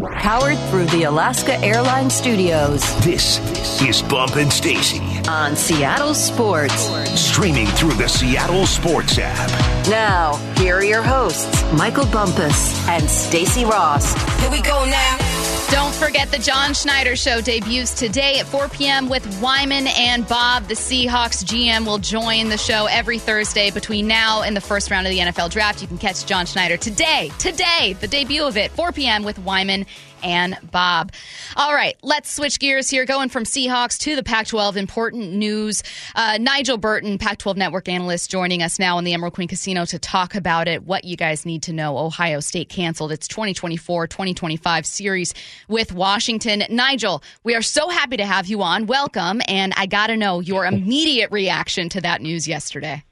Powered through the Alaska Airlines Studios. This is Bump and Stacy on Seattle Sports. Streaming through the Seattle Sports app. Now, here are your hosts, Michael Bumpus and Stacy Ross. Here we go now. Don't forget the John Schneider Show debuts today at 4 p.m. with Wyman and Bob. The Seahawks GM will join the show every Thursday between now and the first round of the NFL draft. You can catch John Schneider today, today, the debut of it, 4 p.m. with Wyman and Bob. All right, let's switch gears here. Going from Seahawks to the Pac 12, important news. Uh, Nigel Burton, Pac 12 network analyst, joining us now in the Emerald Queen Casino to talk about it. What you guys need to know Ohio State canceled its 2024 2025 series with Washington. Nigel, we are so happy to have you on. Welcome. And I got to know your immediate reaction to that news yesterday.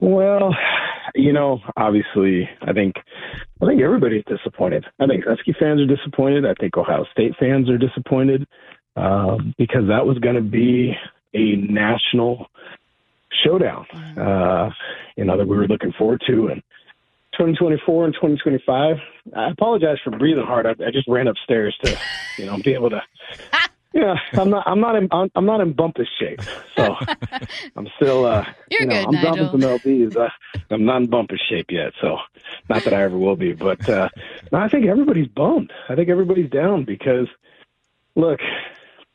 Well, you know, obviously, I think I think everybody's disappointed. I think Husky fans are disappointed. I think Ohio State fans are disappointed um, because that was going to be a national showdown, uh, you know, that we were looking forward to. And 2024 and 2025, I apologize for breathing hard. I, I just ran upstairs to, you know, be able to yeah, I'm not. I'm not in. I'm not in bumpus shape, so I'm still. Uh, You're you know, good, I'm Nigel. dropping some lbs. Uh, I'm not in bumpus shape yet, so not that I ever will be. But uh, no, I think everybody's bummed. I think everybody's down because, look,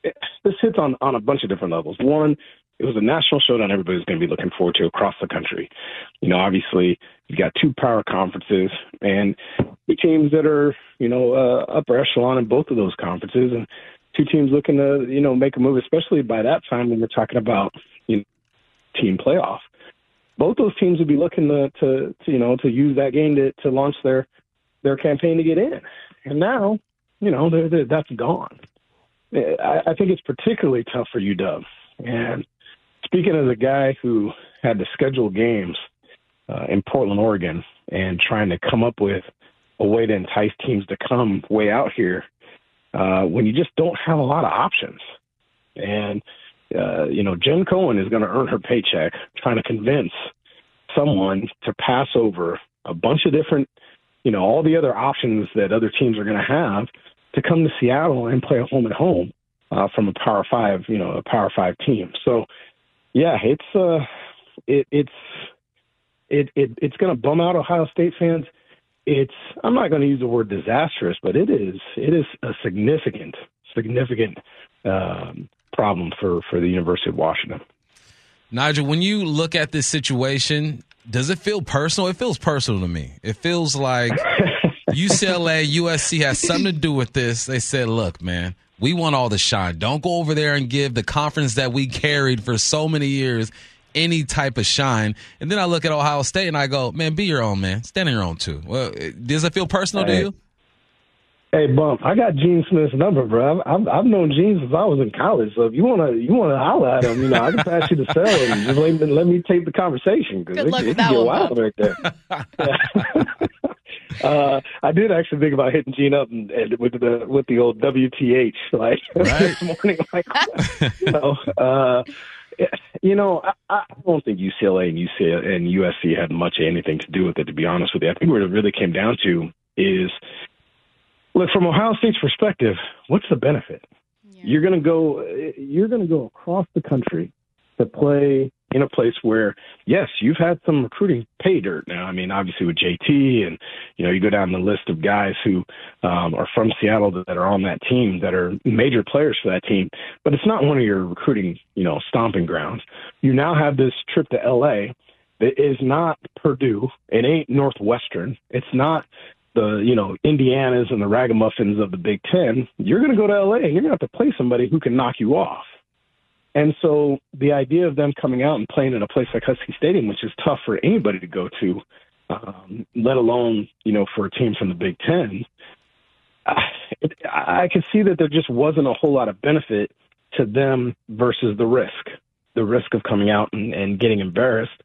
it, this hits on on a bunch of different levels. One, it was a national showdown everybody's going to be looking forward to across the country. You know, obviously you've got two power conferences and two teams that are you know uh, upper echelon in both of those conferences, and two teams looking to you know make a move, especially by that time when we're talking about you know, team playoff. Both those teams would be looking to, to, to you know to use that game to, to launch their their campaign to get in, and now you know they're, they're, that's gone. I, I think it's particularly tough for UW. And speaking as a guy who had to schedule games uh, in Portland, Oregon, and trying to come up with a way to entice teams to come way out here uh, when you just don't have a lot of options. And, uh, you know, Jen Cohen is going to earn her paycheck trying to convince someone to pass over a bunch of different, you know, all the other options that other teams are going to have to come to Seattle and play a home and home uh, from a Power Five, you know, a Power Five team. So, yeah, it's uh, it, it's it, it it's going to bum out Ohio State fans it's I'm not going to use the word disastrous, but it is it is a significant significant um, problem for for the University of Washington. Nigel, when you look at this situation, does it feel personal? It feels personal to me. It feels like UCLA, USC has something to do with this. They said, "Look, man, we want all the shine. Don't go over there and give the conference that we carried for so many years." Any type of shine. And then I look at Ohio State and I go, man, be your own man. Stand on your own too. Well, does it feel personal hey, to you? Hey, bump! I got Gene Smith's number, bro. I've, I've, I've known Gene since I was in college. So if you wanna you wanna holler at him, you know, I can pass you the cell and just let me, let me take the conversation because Good it, luck it with can that get one, wild right there. uh, I did actually think about hitting Gene up and, and with the with the old WTH like Right. this morning, like you know. Uh, you know, I, I don't think UCLA and UCLA and USC had much of anything to do with it. To be honest with you, I think what it really came down to is, look, from Ohio State's perspective, what's the benefit? You're going to go, you're going to go across the country to play in a place where, yes, you've had some recruiting pay dirt now. I mean, obviously with JT, and you know, you go down the list of guys who um, are from Seattle that are on that team that are major players for that team, but it's not one of your recruiting, you know, stomping grounds. You now have this trip to LA that is not Purdue. It ain't Northwestern. It's not the you know Indianas and the ragamuffins of the Big Ten. You're going to go to LA and you're going to have to play somebody who can knock you off. And so the idea of them coming out and playing in a place like Husky Stadium, which is tough for anybody to go to, um, let alone you know for a team from the Big Ten, I, I could see that there just wasn't a whole lot of benefit to them versus the risk, the risk of coming out and, and getting embarrassed,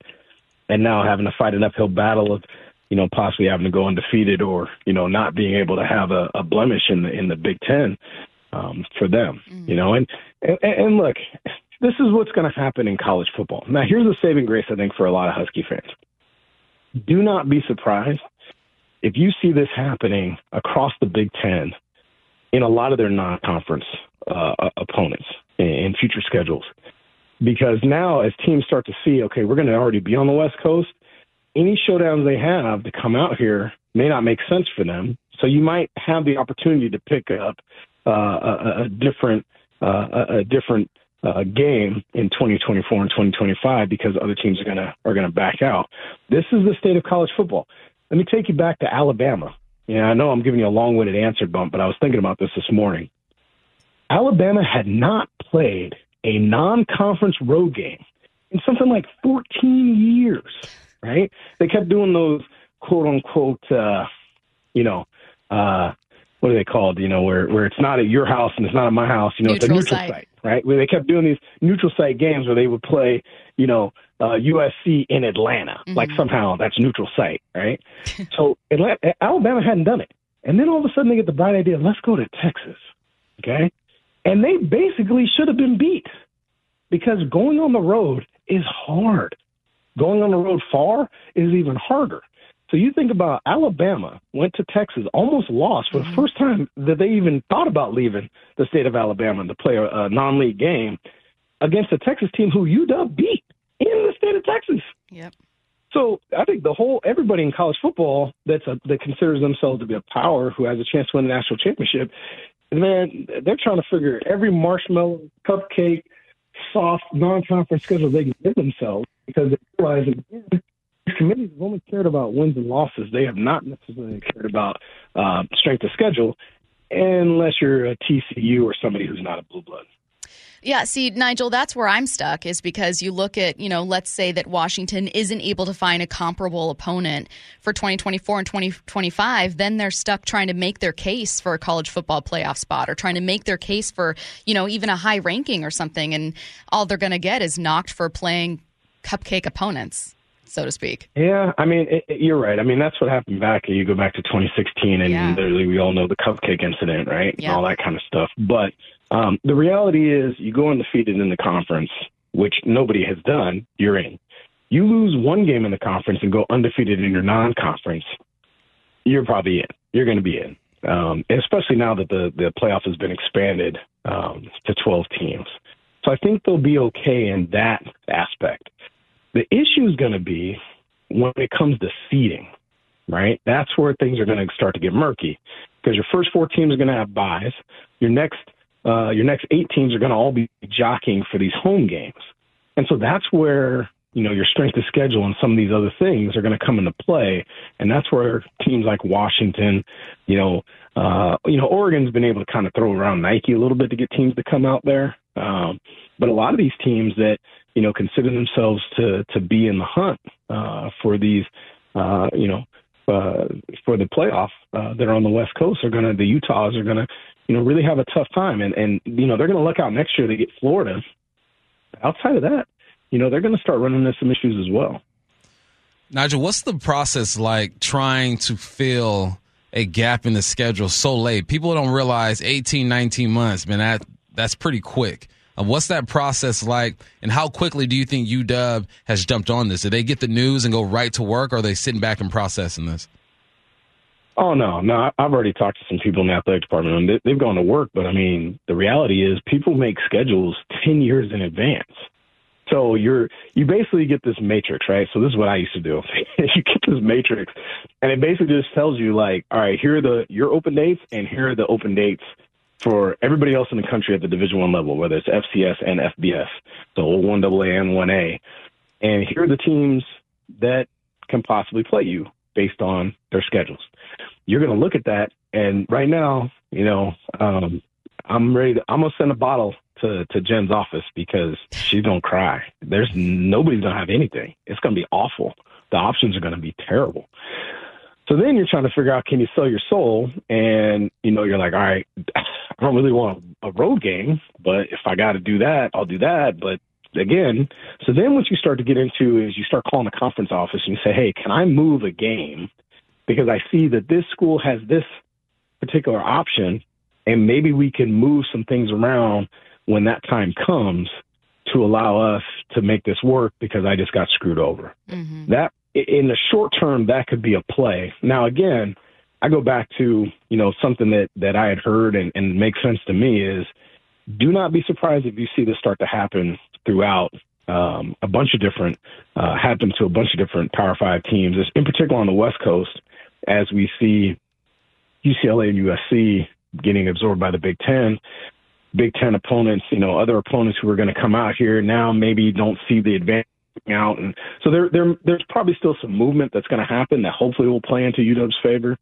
and now having to fight an uphill battle of you know possibly having to go undefeated or you know not being able to have a, a blemish in the in the Big Ten um, for them, you know. And, and and look, this is what's going to happen in college football. Now, here's the saving grace I think for a lot of Husky fans. Do not be surprised if you see this happening across the Big Ten in a lot of their non-conference uh, opponents in future schedules, because now as teams start to see, okay, we're going to already be on the West Coast, any showdowns they have to come out here may not make sense for them. So you might have the opportunity to pick up uh, a, a different uh, a, different uh, game in 2024 and 2025 because other teams are gonna are gonna back out. This is the state of college football. Let me take you back to Alabama. Yeah, I know I'm giving you a long-winded answer, bump, but I was thinking about this this morning. Alabama had not played a non-conference road game in something like 14 years. Right? They kept doing those quote unquote, uh, you know, uh, what are they called? You know, where where it's not at your house and it's not at my house. You know, neutral it's a neutral site. site, right? Where they kept doing these neutral site games where they would play, you know, uh, USC in Atlanta. Mhm. Like somehow that's neutral site, right? so Atlanta, Alabama hadn't done it, and then all of a sudden they get the bright idea, let's go to Texas, okay? And they basically should have been beat because going on the road is hard. Going on the road far is even harder. So you think about Alabama went to Texas, almost lost for the mm-hmm. first time that they even thought about leaving the state of Alabama to play a, a non-league game against a Texas team who UW beat in the state of Texas. Yep. So I think the whole everybody in college football that's a, that considers themselves to be a power who has a chance to win a national championship, man, they're trying to figure every marshmallow, cupcake, soft non-conference schedule they can give themselves because they realize that committees have only cared about wins and losses. They have not necessarily cared about uh, strength of schedule, unless you're a TCU or somebody who's not a blue blood. Yeah, see, Nigel, that's where I'm stuck is because you look at, you know, let's say that Washington isn't able to find a comparable opponent for 2024 and 2025, then they're stuck trying to make their case for a college football playoff spot or trying to make their case for, you know, even a high ranking or something. And all they're going to get is knocked for playing cupcake opponents, so to speak. Yeah, I mean, it, it- you're right. I mean, that's what happened back. You go back to 2016, and Yeah. literally we all know the cupcake incident, right? Yeah. And all that kind of stuff. But um, the reality is, you go undefeated in the conference, which nobody has done. You're in. You lose one game in the conference and go undefeated in your non-conference. You're probably in. You're going to be in. Um, especially now that the the playoff has been expanded um, to 12 teams. So I think they'll be okay in that aspect. The issue is going to be when it comes to seeding, right? That's where things are going to start to get murky because your first four teams are going to have buys. Your next, uh, your next eight teams are going to all be jockeying for these home games, and so that's where you know your strength of schedule and some of these other things are going to come into play, and that's where teams like Washington, you know, uh, you know, Oregon's been able to kind of throw around Nike a little bit to get teams to come out there, um, but a lot of these teams that you know consider themselves to to be in the hunt uh, for these, uh, you know, uh, for the playoff uh, that are on the West Coast are gonna the Utahs are gonna you know really have a tough time, and and you know they're gonna look out next year they get Florida. Outside of that, you know they're gonna start running into some issues as well. Nigel, what's the process like trying to fill a gap in the schedule so late? People don't realize 18, 19 months, man, that that's pretty quick. Uh, what's that process like, and how quickly do you think UW has jumped on this? Did they get the news and go right to work, or are they sitting back and processing this? Oh no, no. I've already talked to some people in the athletic department, and they, they've gone to work. But I mean, the reality is, people make schedules ten years in advance. So you're you basically get this matrix, right? So this is what I used to do. you get this matrix, and it basically just tells you like, all right, here are the your open dates, and here are the open dates for everybody else in the country at the Division One level, whether it's FCS and FBS, so one AA and one A, and here are the teams that can possibly play you based on their schedules. You're going to look at that, and right now, you know, um, I'm ready. To, I'm gonna send a bottle to to Jen's office because she's gonna cry. There's nobody's gonna have anything. It's gonna be awful. The options are gonna be terrible. So then you're trying to figure out can you sell your soul, and you know you're like, all right, I don't really want a road game, but if I got to do that, I'll do that. But again, so then what you start to get into is you start calling the conference office and you say, hey, can I move a game because I see that this school has this particular option, and maybe we can move some things around when that time comes to allow us to make this work because I just got screwed over. hmm That in the short term, that could be a play. Now, again, I go back to you know something that that I had heard and, and makes sense to me is do not be surprised if you see this start to happen throughout um, a bunch of different uh, happen to a bunch of different Power Five teams, in particular on the West Coast, as we see UCLA and USC getting absorbed by the Big Ten. Big Ten opponents, you know, other opponents who are going to come out here now maybe don't see the advantage out, and so there, there, there's probably still some movement that's going to happen that hopefully will play into UW's favor,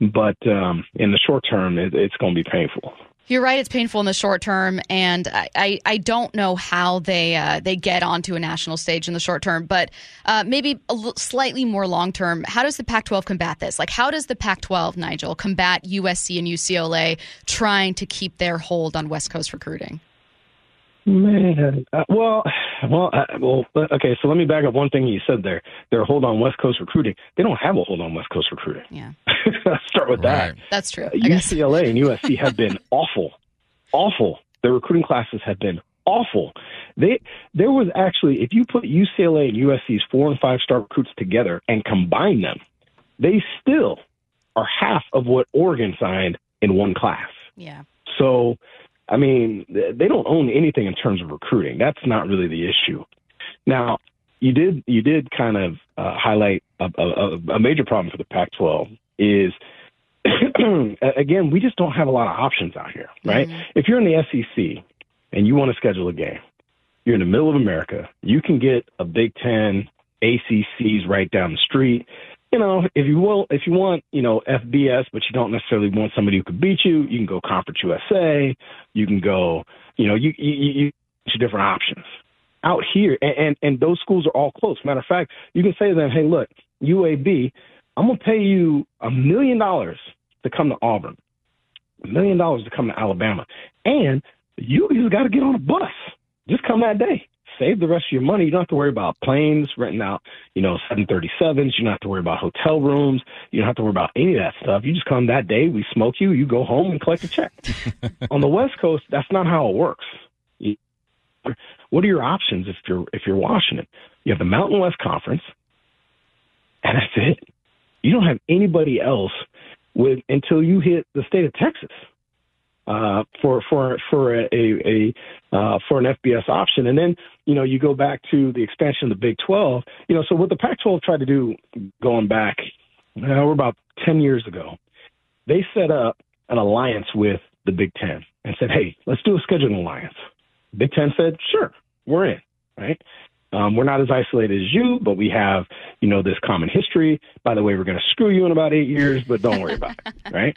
but um, in the short term, it, it's going to be painful. You're right; it's painful in the short term, and I, I, I don't know how they uh, they get onto a national stage in the short term, but uh, maybe a l- slightly more long term. How does the Pac-12 combat this? Like, how does the Pac-12, Nigel, combat USC and UCLA trying to keep their hold on West Coast recruiting? Man, uh, well, well, uh, well. Okay, so let me back up one thing you said there. Their hold on West Coast recruiting. They don't have a hold on West Coast recruiting. Yeah, start with right. that. That's true. UCLA and USC have been awful, awful. Their recruiting classes have been awful. They there was actually if you put UCLA and USC's four and five star recruits together and combine them, they still are half of what Oregon signed in one class. Yeah. So I mean, they don't own anything in terms of recruiting. That's not really the issue. Now, you did you did kind of uh, highlight a, a, a major problem for the Pac-12 is again we just don't have a lot of options out here, right? Mm-hmm. If you're in the SEC and you want to schedule a game, you're in the middle of America. You can get a Big Ten, ACCs right down the street you know, if you will, if you want, you know, FBS, but you don't necessarily want somebody who could beat you, you can go Conference USA. You can go, you know, you you, you, different options out here, and, and and those schools are all close. Matter of fact, you can say to them, hey, look, UAB, I'm gonna pay you a million dollars to come to Auburn, a million dollars to come to Alabama, and you just got to get on a bus. Just come that day save the rest of your money. You don't have to worry about planes, renting out, you know, 737s. You don't have to worry about hotel rooms. You don't have to worry about any of that stuff. You just come that day, we smoke you, you go home and collect a check. On the West Coast, that's not how it works. what are your options if you're if you're Washington? You have the Mountain West Conference, and that's it. You don't have anybody else with until you hit the state of Texas uh, for for for a, a, a uh, for an FBS option, and then you know you go back to the expansion of the Big Twelve. You know, so what the Pac-12 tried to do, going back, uh, we're about ten years ago, they set up an alliance with the Big Ten and said, "Hey, let's do a scheduling alliance." Big Ten said, "Sure, we're in." Right. Um, we're not as isolated as you, but we have, you know, this common history. By the way, we're going to screw you in about eight years, but don't worry about it, right?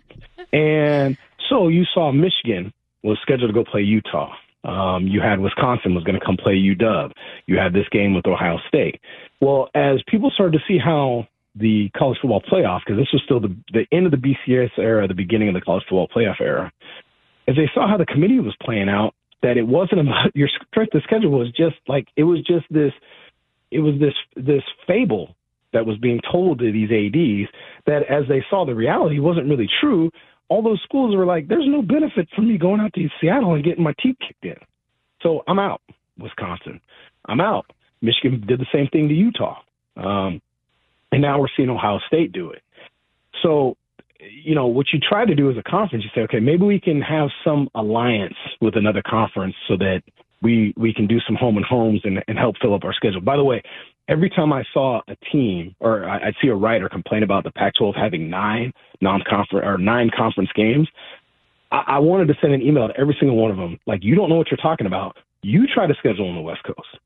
And so you saw Michigan was scheduled to go play Utah. Um, you had Wisconsin was going to come play UW. You had this game with Ohio State. Well, as people started to see how the college football playoff, because this was still the, the end of the BCS era, the beginning of the college football playoff era, as they saw how the committee was playing out, that it wasn't about your strength of schedule was just like it was just this, it was this this fable that was being told to these ads that as they saw the reality wasn't really true all those schools were like, there's no benefit for me going out to Seattle and getting my teeth kicked in. So I'm out, Wisconsin. I'm out. Michigan did the same thing to Utah. Um, and now we're seeing Ohio State do it. So, you know, what you try to do as a conference, you say, okay, maybe we can have some alliance with another conference so that we we can do some home and homes and, and help fill up our schedule. By the way, every time I saw a team or I'd see a writer complain about the Pac-12 having nine non-conference or nine conference games, I, I wanted to send an email to every single one of them. Like, you don't know what you're talking about. You try to schedule on the West Coast.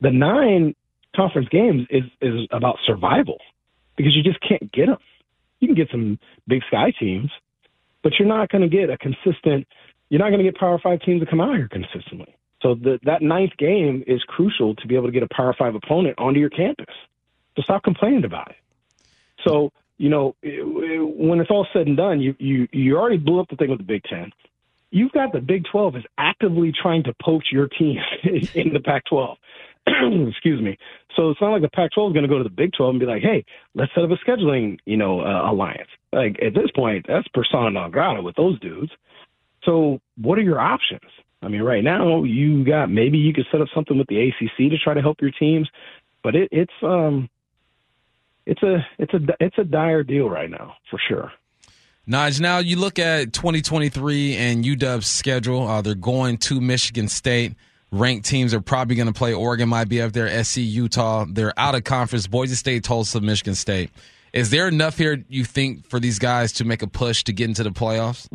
The nine conference games is is about survival because you just can't get them. You can get some Big Sky teams, but you're not going to get a consistent. You're not going to get Power Five teams to come out here consistently. So the, that ninth game is crucial to be able to get a Power Five opponent onto your campus. So stop complaining about it. So you know, when it's all said and done, you you you already blew up the thing with the Big Ten. You've got the Big Twelve is actively trying to poach your team in the Pac-12. Excuse me. So it's not like the Pac-12 is going to go to the Big 12 and be like, "Hey, let's set up a scheduling, you know, uh, alliance." Like at this point, that's persona non grata with those dudes. So what are your options? I mean, right now you got maybe you could set up something with the ACC to try to help your teams, but it, it's um, it's a it's a it's a dire deal right now for sure. Naj, now you look at 2023 and UW's schedule. Uh, they're going to Michigan State. Ranked teams are probably going to play Oregon, might be up there, SC, Utah. They're out of conference. Boise State, Tulsa, Michigan State. Is there enough here, you think, for these guys to make a push to get into the playoffs?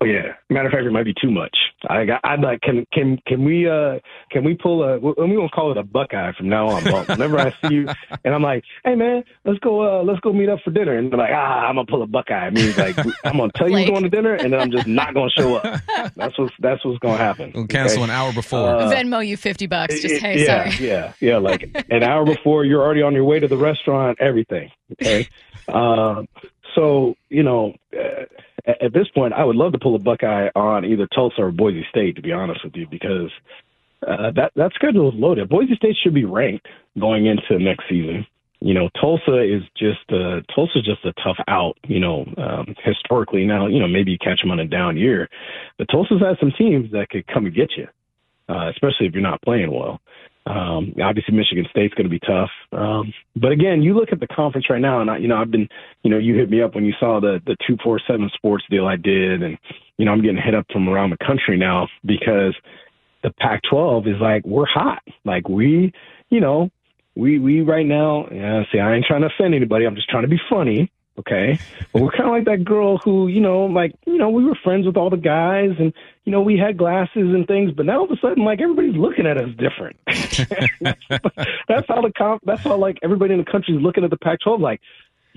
Oh yeah. Matter of fact, it might be too much. I got. I'd like. Can can can we uh can we pull a? We won't call it a Buckeye from now on. But whenever I see you, and I'm like, hey man, let's go. uh Let's go meet up for dinner. And they're like, ah, I'm gonna pull a Buckeye. It means like I'm gonna tell you we're going to dinner, and then I'm just not gonna show up. That's what's that's what's gonna happen. We'll cancel okay? an hour before. Uh, Venmo you fifty bucks. Just hey, yeah, sorry. Yeah, yeah, Like an hour before, you're already on your way to the restaurant. Everything. Okay. Um. So you know. Uh, at this point, I would love to pull a Buckeye on either Tulsa or Boise State, to be honest with you, because uh, that that schedule is loaded. Boise State should be ranked going into next season. You know, Tulsa is just uh, Tulsa's just a tough out. You know, um, historically now, you know maybe you catch them on a down year, but Tulsa's had some teams that could come and get you, uh, especially if you're not playing well. Um, obviously, Michigan State's going to be tough. Um, but again, you look at the conference right now, and I, you know, I've been, you know, you hit me up when you saw the the two four seven sports deal I did, and you know, I'm getting hit up from around the country now because the Pac-12 is like we're hot, like we, you know, we we right now. Yeah, see, I ain't trying to offend anybody. I'm just trying to be funny. Okay. But we're kind of like that girl who, you know, like, you know, we were friends with all the guys and, you know, we had glasses and things, but now all of a sudden, like, everybody's looking at us different. that's how the comp, that's how, like, everybody in the country is looking at the Pac 12, like,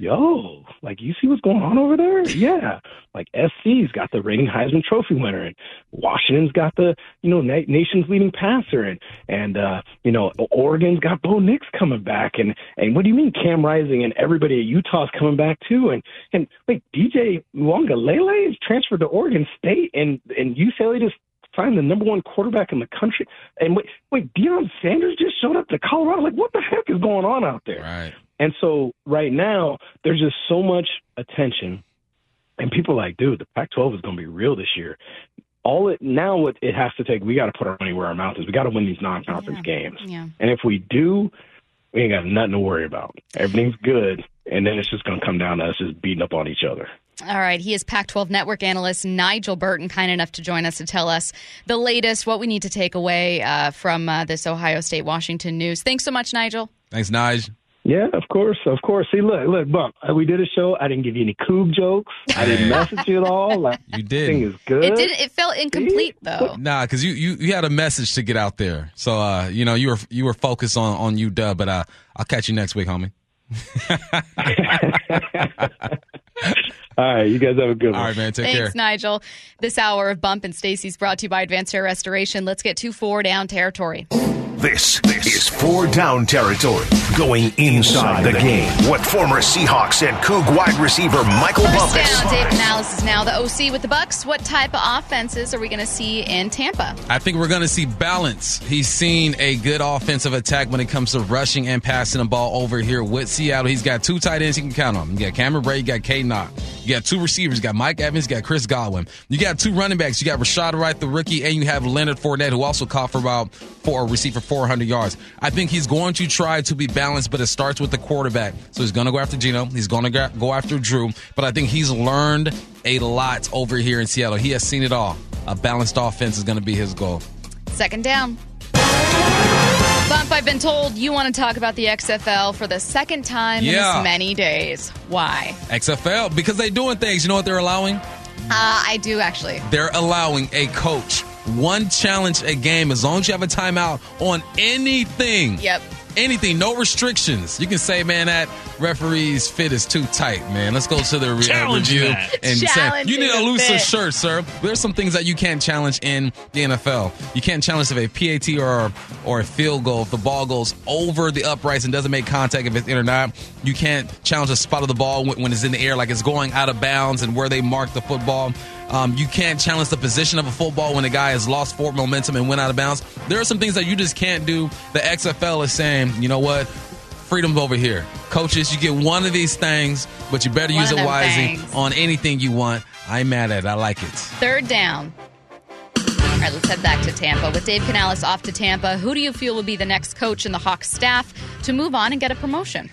yo, like you see what's going on over there? Yeah. Like SC's got the reigning Heisman Trophy winner, and Washington's got the you know na- nation's leading passer, and and uh, you know Oregon's got Bo Nix coming back, and and what do you mean Cam Rising and everybody at Utah's coming back too, and and wait DJ Uiagalelei is transferred to Oregon State, and and UCLA just signed the number one quarterback in the country. And wait, wait, Deion Sanders just showed up to Colorado. Like, what the heck is going on out there? Right. And so right now, there's just so much attention, and people are like, dude, the Pac-12 is going to be real this year. All it now, what it has to take, we got to put our money where our mouth is. We got to win these non-conference Yeah. games, Yeah. and if we do, we ain't got nothing to worry about. Everything's good, and then it's just going to come down to us just beating up on each other. All right. He is Pac 12 network analyst Nigel Burton, kind enough to join us to tell us the latest, what we need to take away uh, from uh, this Ohio State Washington news. Thanks so much, Nigel. Thanks, Naj. Yeah, of course, of course. See, look, look, Bump. uh, We did a show. I didn't give you any Coug jokes. I didn't message you at all. Like, You did. Thing is good. It didn't. It felt incomplete though. Nah, because you, you you had a message to get out there. So uh, you know, you were you were focused on on UW, but uh, I'll catch you next week, homie. All right, you guys have a good one. All right, man. Take Thanks, care. Nigel. This hour of Bump and Stacy's brought to you by Advanced Hair Restoration. Let's get to four down territory. This, this is four down territory. Going inside the game with former Seahawks and Coug wide receiver Michael First Bumpus. down, Dave Canales is now the OC with the Bucs. What type of offenses are we going to see in Tampa? I think we're going to see balance. He's seen a good offensive attack when it comes to rushing and passing the ball over here with Seattle. He's got two tight ends he can count on. You got Cameron Brady, you got K. Knock. You got two receivers. You got Mike Evans, you got Chris Godwin. You got two running backs. You got Rashad Wright, the rookie, and you have Leonard Fournette, who also caught for about four, receive for 400 yards. I think he's going to try to be balanced, but it starts with the quarterback. So he's going to go after Gino. He's going to go after Drew. But I think he's learned a lot over here in Seattle. He has seen it all. A balanced offense is going to be his goal. Second down. Bump, I've been told you want to talk about the XFL for the second time in Yeah. as many days. Why? XFL, because they're doing things. You know what they're allowing? Uh, I do actually. They're allowing a coach one challenge a game as long as you have a timeout on anything. Yep. Anything, no restrictions. You can say, man, that referee's fit is too tight, man. Let's go to the re- uh, Challenge review that. and say, you need a looser fit. shirt, sir. There's some things that you can't challenge in the NFL. You can't challenge if a PAT or or a field goal, if the ball goes over the uprights and doesn't make contact, if it's in or not. You can't challenge the spot of the ball when, when it's in the air, like it's going out of bounds and where they mark the football. Um, you can't challenge the position of a football when a guy has lost forward momentum and went out of bounds. There are some things that you just can't do. The XFL is saying, you know what? Freedom's over here. Coaches, you get one of these things, but you better One use it wisely things. on anything you want. I'm mad at it. I like it. Third down. All right, let's head back to Tampa. With Dave Canales off to Tampa, who do you feel will be the next coach in the Hawks staff to move on and get a promotion?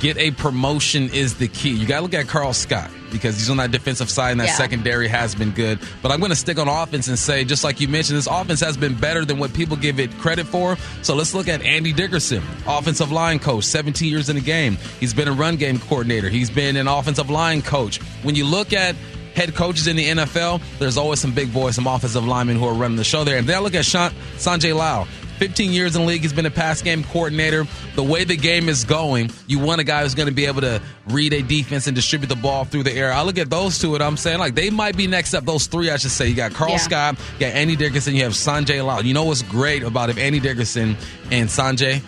Get a promotion is the key. You got to look at Karl Scott because he's on that defensive side and that Yeah. secondary has been good. But I'm going to stick on offense and say, just like you mentioned, this offense has been better than what people give it credit for. So let's look at Andy Dickerson, offensive line coach, 17 years in the game. He's been a run game coordinator. He's been an offensive line coach. When you look at head coaches in the NFL, there's always some big boys, some offensive linemen who are running the show there. And then I look at Sean, Sanjay Lal. 15 years in the league, he's been a pass game coordinator. The way the game is going, you want a guy who's going to be able to read a defense and distribute the ball through the air. I look at those two, and I'm saying like they might be next up. Those three, I should say. You got Karl Yeah. Scott, you got Andy Dickerson, you have Sanjay Lal. You know what's great about if Andy Dickerson and Sanjay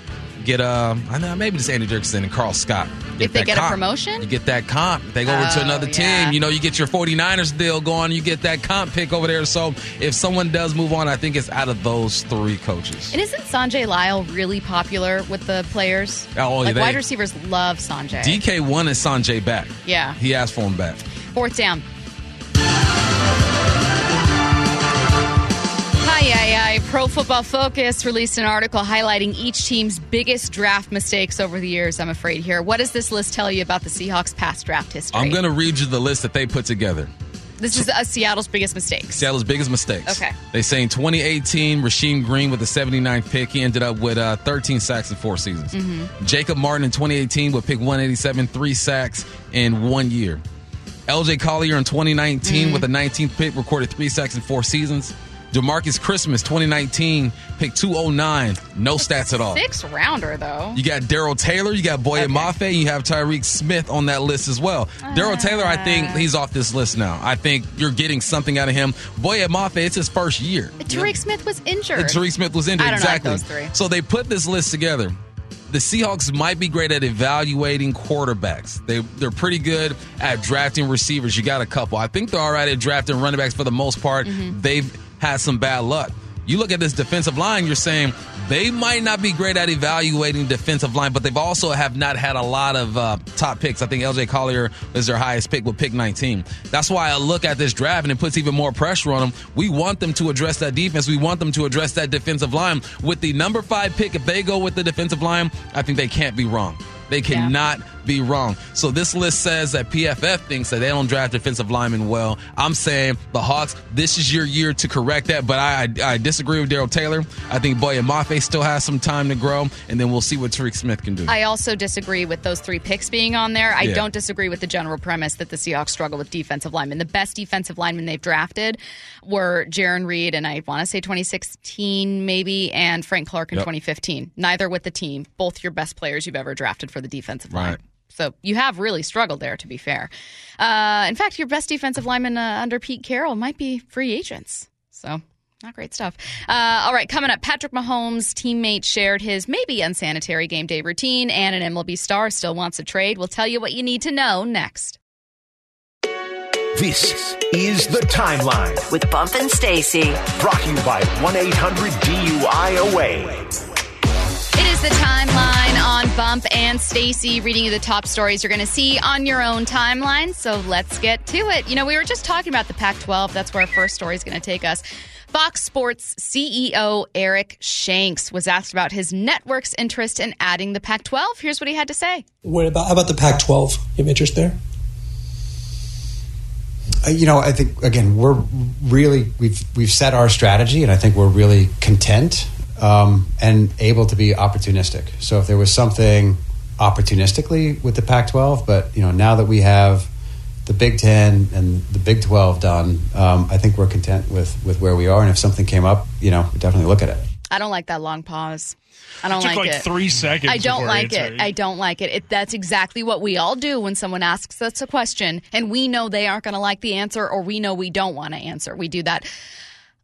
get uh, I know maybe just Andy Dickerson and Karl Scott. If they get a promotion? you get that comp. They go over to Oh, another team. yeah. You know, you get your 49ers deal going. You get that comp pick over there. So if someone does move on, I think it's out of those three coaches. And isn't Sanjay Lal really popular with the players? Oh, like they- wide receivers love Sanjay. DK wanted Sanjay back. Yeah. He asked for him back. Fourth down. Pro Football Focus released an article highlighting each team's biggest draft mistakes over the years, I'm afraid, here. What does this list tell you about the Seahawks' past draft history? I'm going to read you the list that they put together. This is uh, Seattle's biggest mistakes. Seattle's biggest mistakes. Okay. They say in 2018, Rasheem Green with the 79th pick, he ended up with uh, 13 sacks in four seasons. Mm-hmm. Jacob Martin in 2018 with pick 187, three sacks in one year. LJ Collier in 2019 Mm. with the 19th pick, recorded three sacks in four seasons. Demarcus Christmas 2019 pick 209, no stats at all. Six rounder, though. You got Darrell Taylor, you got Boye Okay. Mafe, and you have Tyreke Smith on that list as well. Darrell Taylor, I think he's off this list now. I think you're getting something out of him. Boye Mafe, it's his first year. Tyreke Smith was injured. And Tyreke Smith was injured. Like exactly. three. So they put this list together. The Seahawks might be great at evaluating quarterbacks. They they're pretty good at drafting receivers. You got a couple. I think they're all right at drafting running backs for the most part. Mm-hmm. They've had some bad luck. You look at this defensive line, you're saying they might not be great at evaluating defensive line, but they've also have not had a lot of uh, top picks. I think LJ Collier is their highest pick with pick 19. That's why I look at this draft and it puts even more pressure on them. We want them to address that defense. We want them to address that defensive line. With the number five pick, if they go with the defensive line, I think they can't be wrong. They cannot be wrong. So this list says that PFF thinks that they don't draft defensive linemen well. I'm saying the Hawks, this is your year to correct that. But I I, I disagree with Darrell Taylor. I think Boye Mafe still has some time to grow, and then we'll see what Tyreke Smith can do. I also disagree with those three picks being on there. I Yeah. don't disagree with the general premise that the Seahawks struggle with defensive linemen. The best defensive linemen they've drafted were Jarran Reed and I want to say 2016 maybe, and Frank Clark in Yep. 2015. Neither with the team. Both your best players you've ever drafted for the defensive line. Right. So you have really struggled there, to be fair. Uh, in fact, your best defensive lineman uh, under Pete Carroll might be free agents. So not great stuff. Uh, all right, coming up, Patrick Mahomes' teammate shared his maybe unsanitary game day routine, and an MLB star still wants a trade. We'll tell you what you need to know next. This is the timeline. With Bump and Stacy. Brought to you by 1 800 DUIOA. It is the timeline on Bump and Stacy reading you the top stories you're going to see on your own timeline. So let's get to it. You know, we were just talking about the Pac 12. That's where our first story is going to take us. Fox Sports CEO Eric Shanks was asked about his network's interest in adding the Pac 12. Here's what he had to say. What about how about the Pac-12? You have interest there? Uh, you know, I think again we're really we've we've set our strategy, and I think we're really content um, and able to be opportunistic. So if there was something opportunistically with the Pac-12, but you know now that we have the Big Ten and the Big Twelve done, um, I think we're content with with where we are. And if something came up, you know, we'd definitely look at it. I don't like that long pause. I don't Took like, like it. three seconds. I don't like it. answering. I don't like it. it. That's exactly what we all do when someone asks us a question and we know they aren't going to like the answer or we know we don't want to answer. We do that.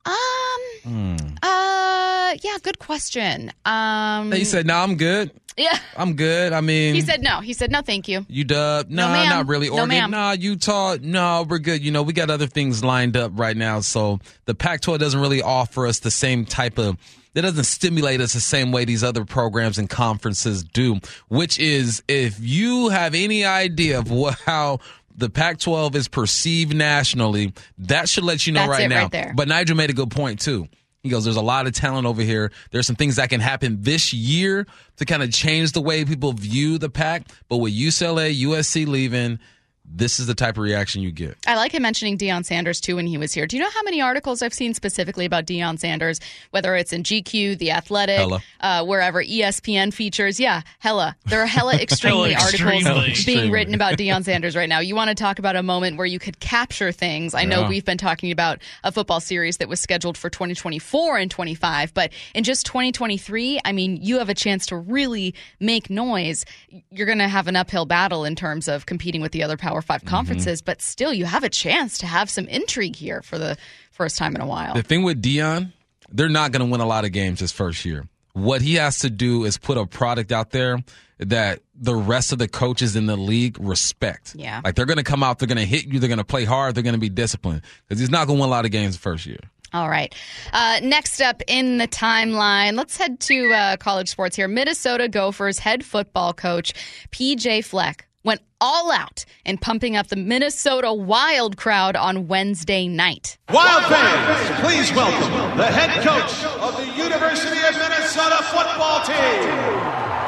Um, uh, yeah, good question. Um, he said, "No, I'm good. yeah. I'm good. I mean, He said no. He said no, thank you. You dub? No, No, ma'am. not really. No, Oregon? ma'am. Nah, Utah? No, we're good. You know, we got other things lined up right now. So the Pac-12 doesn't really offer us the same type of. It doesn't stimulate us the same way these other programs and conferences do. Which is, if you have any idea of what how the Pac-12 is perceived nationally, that should let you know That's right now. right there. But Nigel made a good point too. He goes, There's a lot of talent over here. There's some things that can happen this year to kind of change the way people view the pack. But with UCLA, USC leaving, this is the type of reaction you get. I like him mentioning Deion Sanders too when he was here. Do you know how many articles I've seen specifically about Deion Sanders, whether it's in GQ, The Athletic, Hella. uh, wherever ESPN features? Yeah, hella. There are hella extremely Hella articles being Extremely. written about Deion Sanders right now. You want to talk about a moment where you could capture things. I know Yeah. we've been talking about a football series that was scheduled for 2024 and 25, but in just 2023, I mean, you have a chance to really make noise. You're going to have an uphill battle in terms of competing with the other Power 5 Mm-hmm. conferences, but still you have a chance to have some intrigue here for the first time in a while. The thing with Deion, they're not going to win a lot of games his first year. What he has to do is put a product out there that the rest of the coaches in the league respect. Yeah. Like they're going to come out, they're going to hit you, they're going to play hard, they're going to be disciplined because he's not going to win a lot of games the first year. All right. Uh, next up in the timeline, let's head to uh, college sports here. Minnesota Gophers head football coach PJ Fleck went all out in pumping up the Minnesota Wild crowd on Wednesday night. Wild fans, please welcome the head coach of the University of Minnesota football team,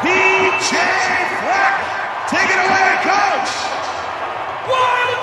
PJ Fleck. Take it away, coach. Wild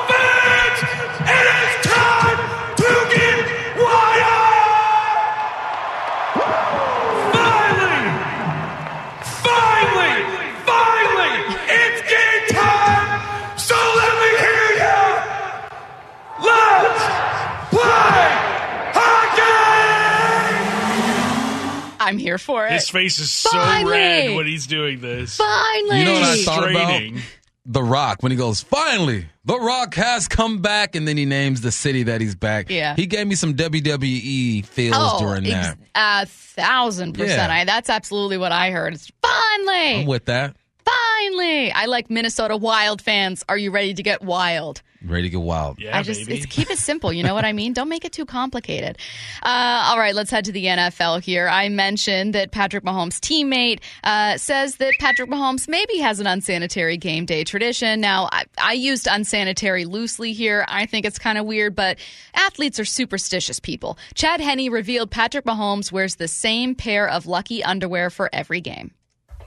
I'm here for it. His face is so red when he's doing this. Finally. You know what I thought about? Straining. The Rock, when he goes, finally, The Rock has come back, and then he names the city that he's back. Yeah. He gave me some WWE feels Oh, during that. ex- a thousand percent. Yeah. I, that's absolutely what I heard. It's finally. I'm with that. Finally, I like Minnesota Wild fans. Are you ready to get wild? Ready to get wild. Yeah, I just baby. it's, keep it simple. You know what I mean? Don't make it too complicated. Uh, all right, let's head to the NFL here. I mentioned that Patrick Mahomes' teammate uh, says that Patrick Mahomes maybe has an unsanitary game day tradition. Now, I, I used unsanitary loosely here. I think it's kind of weird, but athletes are superstitious people. Chad Henne revealed Patrick Mahomes wears the same pair of lucky underwear for every game.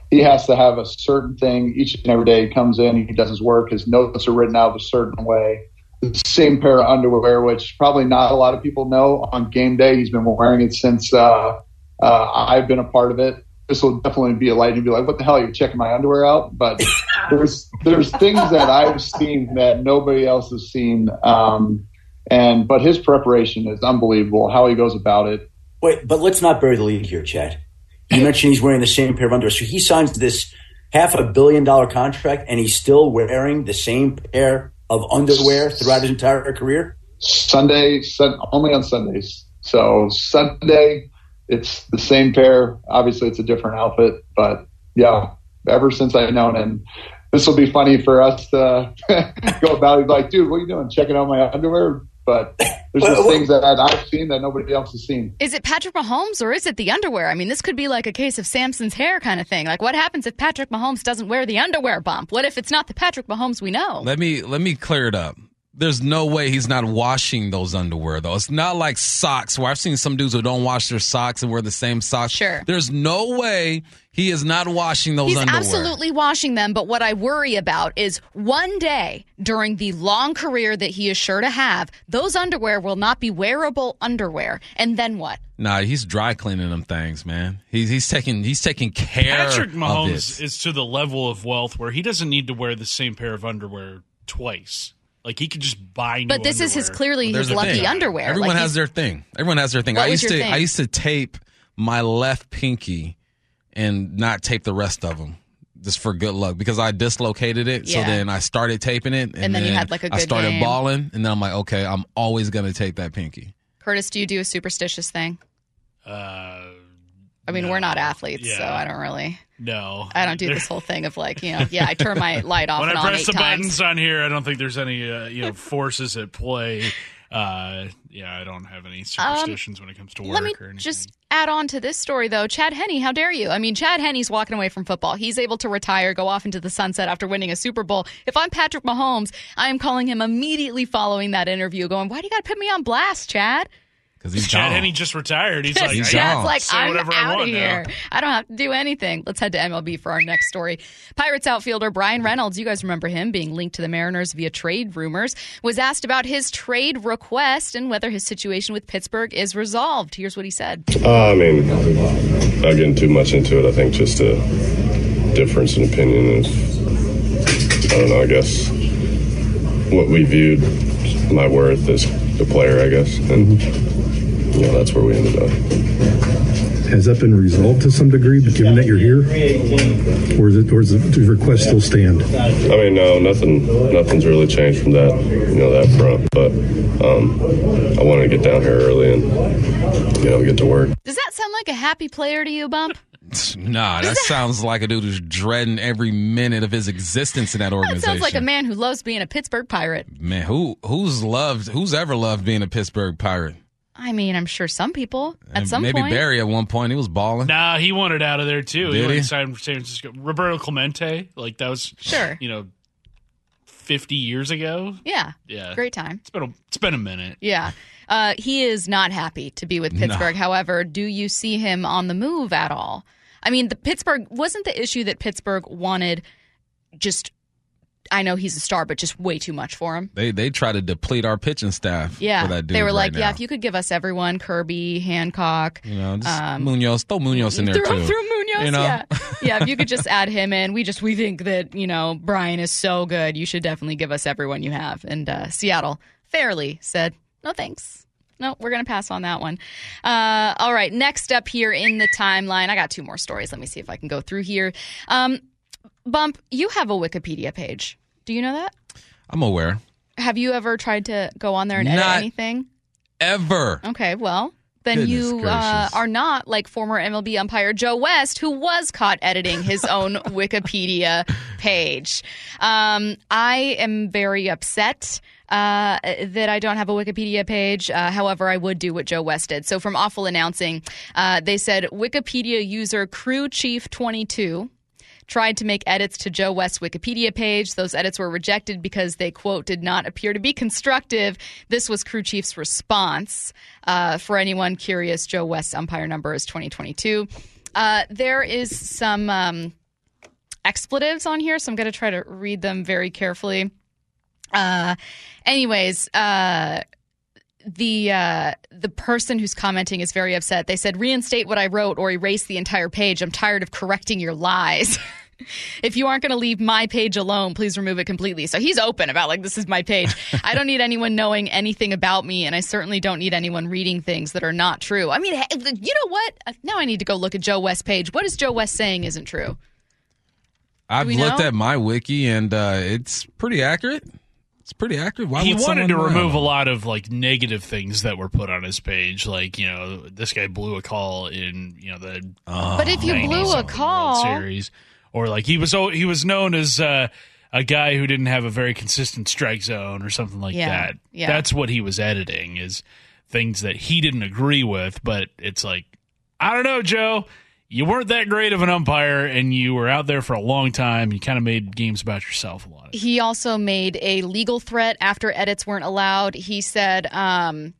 He has to have a certain thing. Each and every day he comes in he does his work. His notes are written out a certain way. The same pair of underwear which probably not a lot of people know. On game day he's been wearing it since uh, uh, i've been a part of it. This will definitely be a light and be like what the hell? Are you checking my underwear out? But there's there's things that i've seen that nobody else has seen um, and but his preparation is unbelievable how he goes about it. Wait, but let's not bury the lead here, Chad. You mentioned he's wearing the same pair of underwear. So he signs this half a billion dollar contract and he's still wearing the same pair of underwear throughout his entire career? Sunday, sun, only on Sundays. So Sunday, it's the same pair. Obviously, it's a different outfit, but yeah, ever since I've known him, this will be funny for us to go about it. Like, dude, what are you doing? Checking out my underwear? But there's Well, just well- things that I've seen that nobody else has seen. Is it Patrick Mahomes or is it the underwear? I mean, this could be like a case of Samson's hair kind of thing. Like, what happens if Patrick Mahomes doesn't wear the underwear bump? What if it's not the Patrick Mahomes we know? Let me let me clear it up. There's no way he's not washing those underwear though. It's not like socks where I've seen some dudes who don't wash their socks and wear the same socks. Sure. There's no way he is not washing those He's underwear. absolutely washing them, but what I worry about is one day during the long career that he is sure to have, those underwear will not be wearable underwear. And then what? Nah, he's dry cleaning them things, man. He's he's taking he's taking care Patrick of Mahomes it. is to the level of wealth where he doesn't need to wear the same pair of underwear twice. Like he could just buy new But this is his clearly There's his lucky thing. underwear. Everyone Like, has their thing. Everyone has their thing. What I was used your to thing? I used to tape my left pinky and not tape the rest of them. Just for good luck because I dislocated it. So then I started taping it, and, And then you had, like, a I good started game. balling, and then I'm like, okay, I'm always gonna tape that pinky. Curtis, do you do a superstitious thing? Uh, I mean, No. we're not athletes, so I don't really. no, I don't do this whole thing of like, you know, yeah, I turn my light off when I press the times. buttons on here, I don't think there's any uh, you know forces at play. Uh, yeah, I don't have any superstitions when it comes to work Um, Let me or anything. just add on to this story, though. Chad Henne, how dare you? I mean, Chad Henne's walking away from football. He's able to retire, go off into the sunset after winning a Super Bowl. If I'm Patrick Mahomes, I am calling him immediately following that interview, going, "Why do you got to put me on blast, Chad?" Because he's Chad gone. Henne just retired. He's like, He's I like, I'm out of want now." here. I don't have to do anything. Let's head to MLB for our next story. Pirates outfielder Bryan Reynolds, you guys remember him being linked to the Mariners via trade rumors, was asked about his trade request and whether his situation with Pittsburgh is resolved. Here's what he said. Uh, I mean, not getting too much into it. I think just a difference in opinion of, I don't know, I guess, what we viewed my worth as a player, I guess. And, you know, that's where we ended up. Has that been resolved to some degree, given that you're here, or is it, or is the the request still stand? I mean, no, nothing, nothing's really changed from that, you know, that front. But um, I wanted to get down here early and, you know, get to work. Does that sound like a happy player to you, Bump? Nah, that sounds like a dude who's dreading every minute of his existence in that organization. That organization. sounds like a man who loves being a Pittsburgh Pirate. Man, who who's loved who's ever loved being a Pittsburgh Pirate? I mean, I'm sure some people at And some maybe point. Barry at one point he was balling. Nah, he wanted out of there too. Did he wanted he? to for San Francisco. Roberto Clemente, like that was Sure. you know, fifty years ago. Yeah. Yeah, Great time. It's been a, it's been a minute. Yeah. Uh, he is not happy to be with No. Pittsburgh. However, do you see him on the move at all? I mean, the Pittsburgh wasn't the issue that Pittsburgh wanted just I know he's a star, but just way too much for him. They they try to deplete our pitching staff. Yeah. for that dude they were right like, now. yeah, if you could give us everyone, Kirby, Hancock, you know, just um, Munoz, throw Munoz in there throw, too. throw Munoz, You know? yeah. yeah, if you could just add him in. We just we think that, you know, Bryan is so good. You should definitely give us everyone you have. And uh, Seattle fairly said, no thanks. No, we're going to pass on that one. Uh, all right, next up here in the timeline, I got two more stories. Let me see if I can go through here. Um, Bump, you have a Wikipedia page. Do you know that? I'm aware. Have you ever tried to go on there and edit Not anything? Ever. Okay, well, then Goodness you uh, gracious. are not like former MLB umpire Joe West, who was caught editing his own Wikipedia page. Um, I am very upset. Uh, that I don't have a Wikipedia page. Uh, however, I would do what Joe West did. So from Awful Announcing, uh, they said Wikipedia user Crew Chief 22 tried to make edits to Joe West's Wikipedia page. Those edits were rejected because they, quote, did not appear to be constructive. This was Crew Chief's response. Uh, for anyone curious, Joe West's umpire number is 2022. Uh, there is some um, expletives on here, so I'm going to try to read them very carefully. Uh, anyways, uh, the uh, the person who's commenting is very upset. They said, "Reinstate what I wrote or erase the entire page. I'm tired of correcting your lies." if you aren't going to leave my page alone, please remove it completely. So he's open about like this is my page. I don't need anyone knowing anything about me, and I certainly don't need anyone reading things that are not true. I mean, you know what? Now I need to go look at Joe West's page. What is Joe West saying isn't true? I've looked know? at my wiki and uh, it's pretty accurate. It's pretty accurate. Why he wanted to remove a lot of like negative things that were put on his page, like you know this guy blew a call in you know the. But if you blew a call- World Series, or like he was o- he was known as uh, a guy who didn't have a very consistent strike zone or something like Yeah, that. yeah. That's what he was editing is things that he didn't agree with. But it's like I don't know, Joe. You weren't that great of an umpire, and you were out there for a long time. You kind of made games about yourself a lot. He also made a legal threat after edits weren't allowed. He said, um,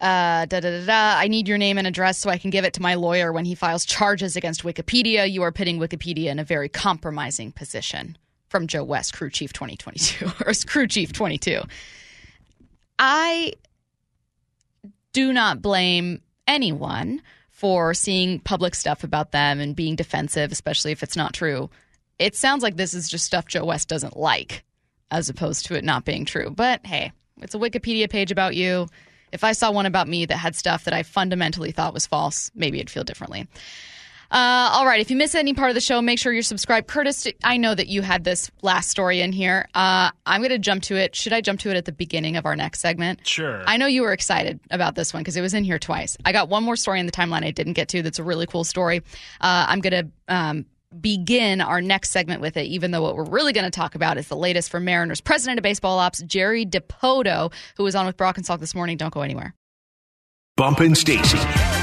uh, da, da, da, da, I need your name and address so I can give it to my lawyer when he files charges against Wikipedia. You are putting Wikipedia in a very compromising position. From Joe West, Crew Chief 2022, or Crew Chief 22. I do not blame anyone for seeing public stuff about them and being defensive, especially if it's not true. It sounds like this is just stuff Joe West doesn't like, as opposed to it not being true. But hey, it's a Wikipedia page about you. If I saw one about me that had stuff that I fundamentally thought was false, maybe it'd feel differently. Uh, all right. If you miss any part of the show, make sure you're subscribed. Curtis, I know that you had this last story in here. Uh, I'm going to jump to it. Should I jump to it at the beginning of our next segment? Sure. I know you were excited about this one because it was in here twice. I got one more story in the timeline I didn't get to that's a really cool story. Uh, I'm going to um, begin our next segment with it, even though what we're really going to talk about is the latest from Mariners president of baseball ops, Jerry Dipoto, who was on with Brock and Salk this morning. Don't go anywhere. Bump and Stacy.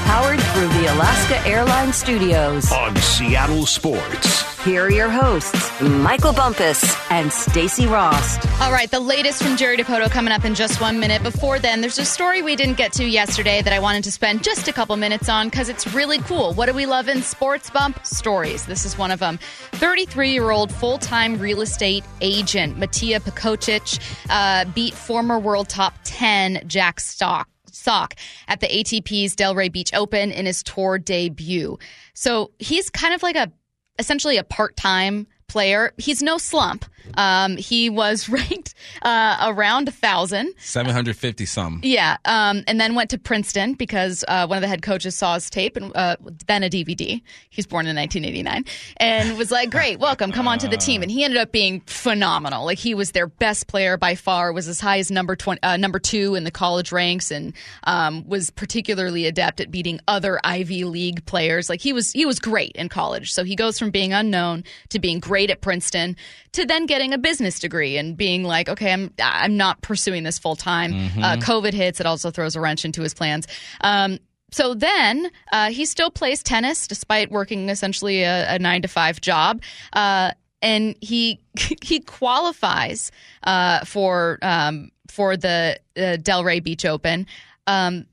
Powered through the Alaska Airlines Studios. On Seattle Sports. Here are your hosts, Michael Bumpus and Stacy Rost. All right, the latest from Jerry Dipoto coming up in just one minute. Before then, there's a story we didn't get to yesterday that I wanted to spend just a couple minutes on because it's really cool. What do we love in sports bump stories? This is one of them. 33 year old full time real estate agent Matija Pecotic uh, beat former world top 10 Jack Stock. Sock at the ATP's Delray Beach Open in his tour debut. So he's kind of like a essentially a part time player. He's no slump. Um, he was ranked uh, around a thousand. 750 some. Yeah, um, and then went to Princeton because uh, one of the head coaches saw his tape and uh, then a DVD. He's born in 1989 and was like, "Great, welcome, come on to the team." And he ended up being phenomenal. Like he was their best player by far. Was as high as number 20, uh, number two in the college ranks, and um, was particularly adept at beating other Ivy League players. Like he was he was great in college. So he goes from being unknown to being great at Princeton to then getting a business degree and being like, okay, I'm I'm not pursuing this full time. Mhm. Uh, COVID hits; it also throws a wrench into his plans. Um, so then uh, he still plays tennis despite working essentially a, a nine to five job. Uh, and he he qualifies uh, for um, for the uh, Delray Beach Open. Um,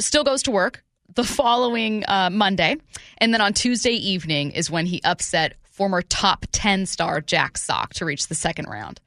still goes to work the following uh, Monday, and then on Tuesday evening is when he upset former top ten star Jack Sock to reach the second round.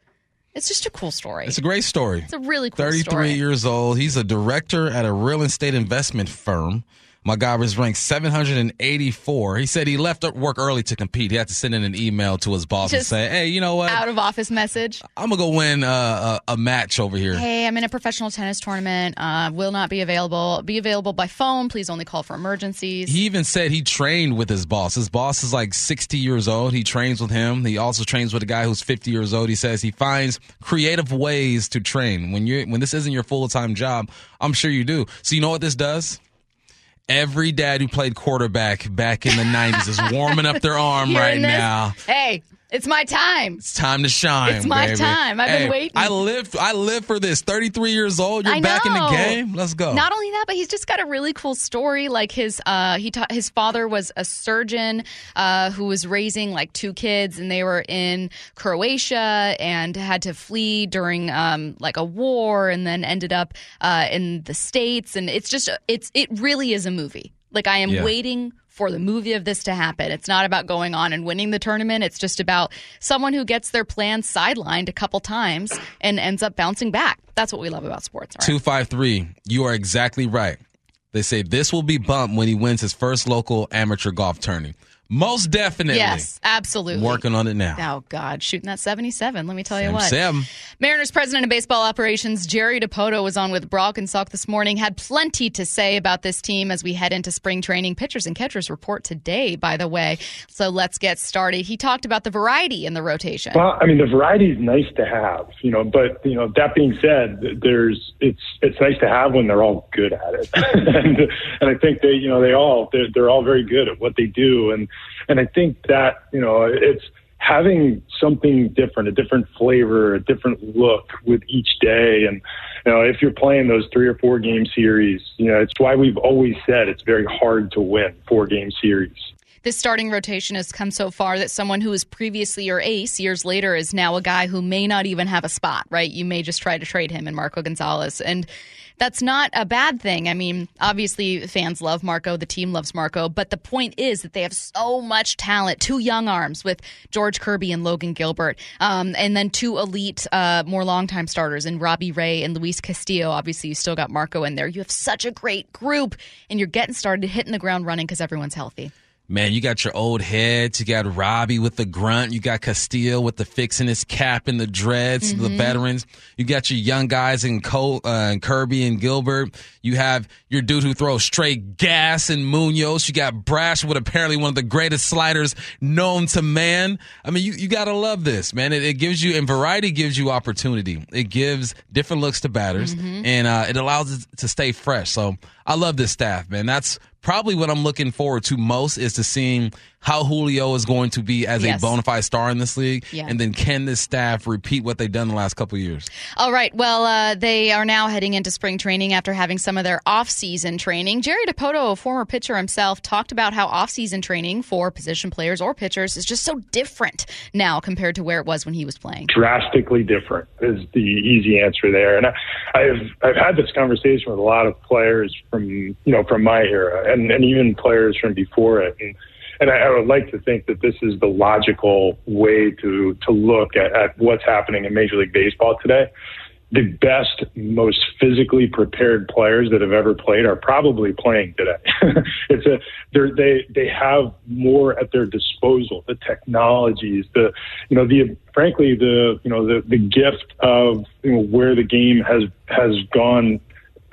It's just a cool story. It's a great story. It's a really cool 33 story. years old. He's a director at a real estate investment firm. My guy was ranked 784. He said he left work early to compete. He had to send in an email to his boss and say, "Hey, you know what? Out of office message. I'm gonna go win uh, a, a match over here." Hey, I'm in a professional tennis tournament. Uh, will not be available. Be available by phone. Please only call for emergencies. He even said he trained with his boss. His boss is like 60 years old. He trains with him. He also trains with a guy who's 50 years old. He says he finds creative ways to train. When you when this isn't your full time job, I'm sure you do. So you know what this does? Every dad who played quarterback back in the 90s is warming up their arm right now. Hey, it's my time. It's time to shine. It's my baby. time. I've been waiting. I live. I live for this. Thirty-three years old. You're I back in the game. Let's go. Not only that, but he's just got a really cool story. Like his, uh, he ta- his father was a surgeon uh, who was raising like two kids, and they were in Croatia and had to flee during um, like a war, and then ended up uh, in the states. And it's just, it's, it really is a movie. Like I am Yeah. waiting for the movie of this to happen. It's not about going on and winning the tournament. It's just about someone who gets their plans sidelined a couple times and ends up bouncing back. That's what we love about sports. Right? Two five three. You are exactly right. They say this will be bumped when he wins his first local amateur golf tourney. Most definitely. Yes, absolutely. Working on it now. Oh God, shooting that seventy-seven. Let me tell you Sam what. Sam. Mariners president of baseball operations Jerry Dipoto was on with Brock and Salk this morning. Had plenty to say about this team as we head into spring training. Pitchers and catchers report today, by the way. So let's get started. He talked about the variety in the rotation. Well, I mean, the variety is nice to have, you know. But you know, that being said, there's it's it's nice to have when they're all good at it, and and I think they, you know, they all they're, they're all very good at what they do, and and I think that you know it's having something different, a different flavor, a different look with each day, and you know, if you're playing those three or four game series, you know, it's why we've always said it's very hard to win four game series. This starting rotation has come so far that someone who was previously your ace years later is now a guy who may not even have a spot, right? You may just try to trade him and Marco Gonzalez. And that's not a bad thing. I mean, obviously, fans love Marco, the team loves Marco, but the point is that they have so much talent. Two young arms with George Kirby and Logan Gilbert, um, and then two elite, uh, more longtime starters in Robbie Ray and Luis Castillo. Obviously, you still got Marco in there. You have such a great group, and you're getting started hitting the ground running because everyone's healthy. Man, you got your old heads. You got Robbie with the grunt. You got Castillo with the fixing his cap and the dreads, the Mhm. veterans. You got your young guys in Cole, uh, and Kirby and Gilbert. You have your dude who throws straight gas and Munoz. You got Brash with apparently one of the greatest sliders known to man. I mean, you, you got to love this, man. It, it gives you, and variety gives you opportunity. It gives different looks to batters Mm-hmm. and uh, it allows it to stay fresh. So I love this staff, man. That's probably what I'm looking forward to most is to seeing how Julio is going to be as Yes. a bona fide star in this league, Yeah. and then can this staff repeat what they've done the last couple of years? All right. Well, uh, they are now heading into spring training after having some of their off-season training. Jerry Dipoto, a former pitcher himself, talked about how off-season training for position players or pitchers is just so different now compared to where it was when he was playing. drastically different is the easy answer there. And I, I've I've had this conversation with a lot of players from you know from my era and, and even players from before it. And and I, I would like to think that this is the logical way to to look at, at what's happening in Major League Baseball today. The best, most physically prepared players that have ever played are probably playing today. it's a they they have more at their disposal. The technologies, the you know the frankly the you know the the gift of you know, where the game has has gone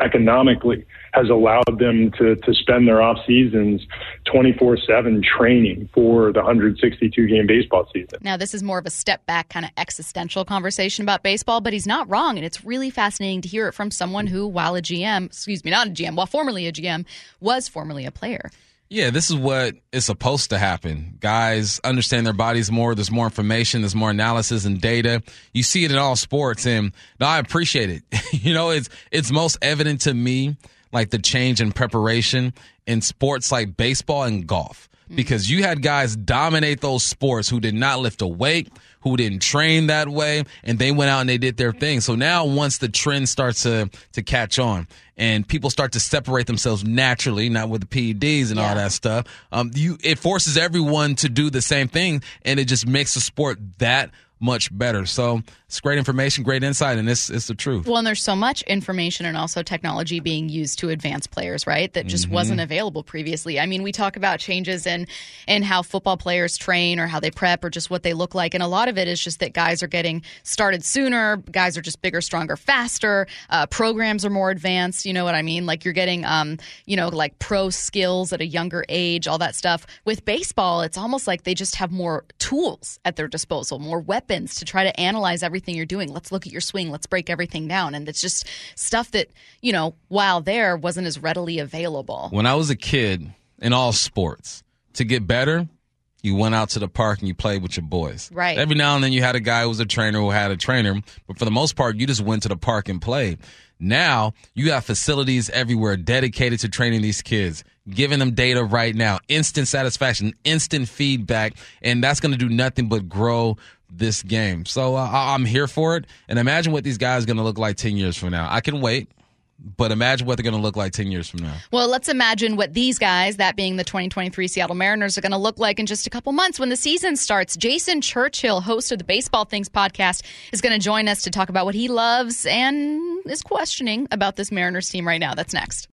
economically has allowed them to to spend their off seasons 24/7 training for the 162 game baseball season. Now, this is more of a step back, kind of existential conversation about baseball, but he's not wrong. And it's really fascinating to hear it from someone who, while a GM, excuse me, not a GM, while formerly a GM, was formerly a player. Yeah, this is what is supposed to happen. Guys understand their bodies more. There's more information. There's more analysis and data. You see it in all sports, and no, I appreciate it. you know, it's it's most evident to me, like the change in preparation in sports like baseball and golf, because you had guys dominate those sports who did not lift a weight, who didn't train that way, and they went out and they did their thing. So now, once the trend starts to to catch on, and people start to separate themselves naturally, not with the PEDs and all that stuff. Um, you it forces everyone to do the same thing, and it just makes the sport that much better. So it's great information, great insight, and it's it's the truth. Well, and there's so much information and also technology being used to advance players, right? That just Mm-hmm. Mhm. wasn't available previously. I mean, we talk about changes in in how football players train or how they prep or just what they look like, and a lot of it is just that guys are getting started sooner. Guys are just bigger, stronger, faster. Uh, programs are more advanced. You know what I mean? Like you're getting, um, you know, like pro skills at a younger age, all that stuff. With baseball, it's almost like they just have more tools at their disposal, more weapons to try to analyze everything you're doing. Let's look at your swing. Let's break everything down. And it's just stuff that, you know, while there wasn't as readily available. When I was a kid in all sports, to get better, you went out to the park and you played with your boys. Right. Every now and then you had a guy who was a trainer who had a trainer, but for the most part, you just went to the park and played. Now you have facilities everywhere dedicated to training these kids, giving them data right now, instant satisfaction, instant feedback, and that's going to do nothing but grow this game. So uh, I'm here for it. And imagine what these guys are going to look like 10 years from now. I can wait, but imagine what they're going to look like 10 years from now. Well, let's imagine what these guys, that being the 2023 Seattle Mariners, are going to look like in just a couple months when the season starts. Jason Churchill, host of the Baseball Things podcast, is going to join us to talk about what he loves and is questioning about this Mariners team right now. That's next.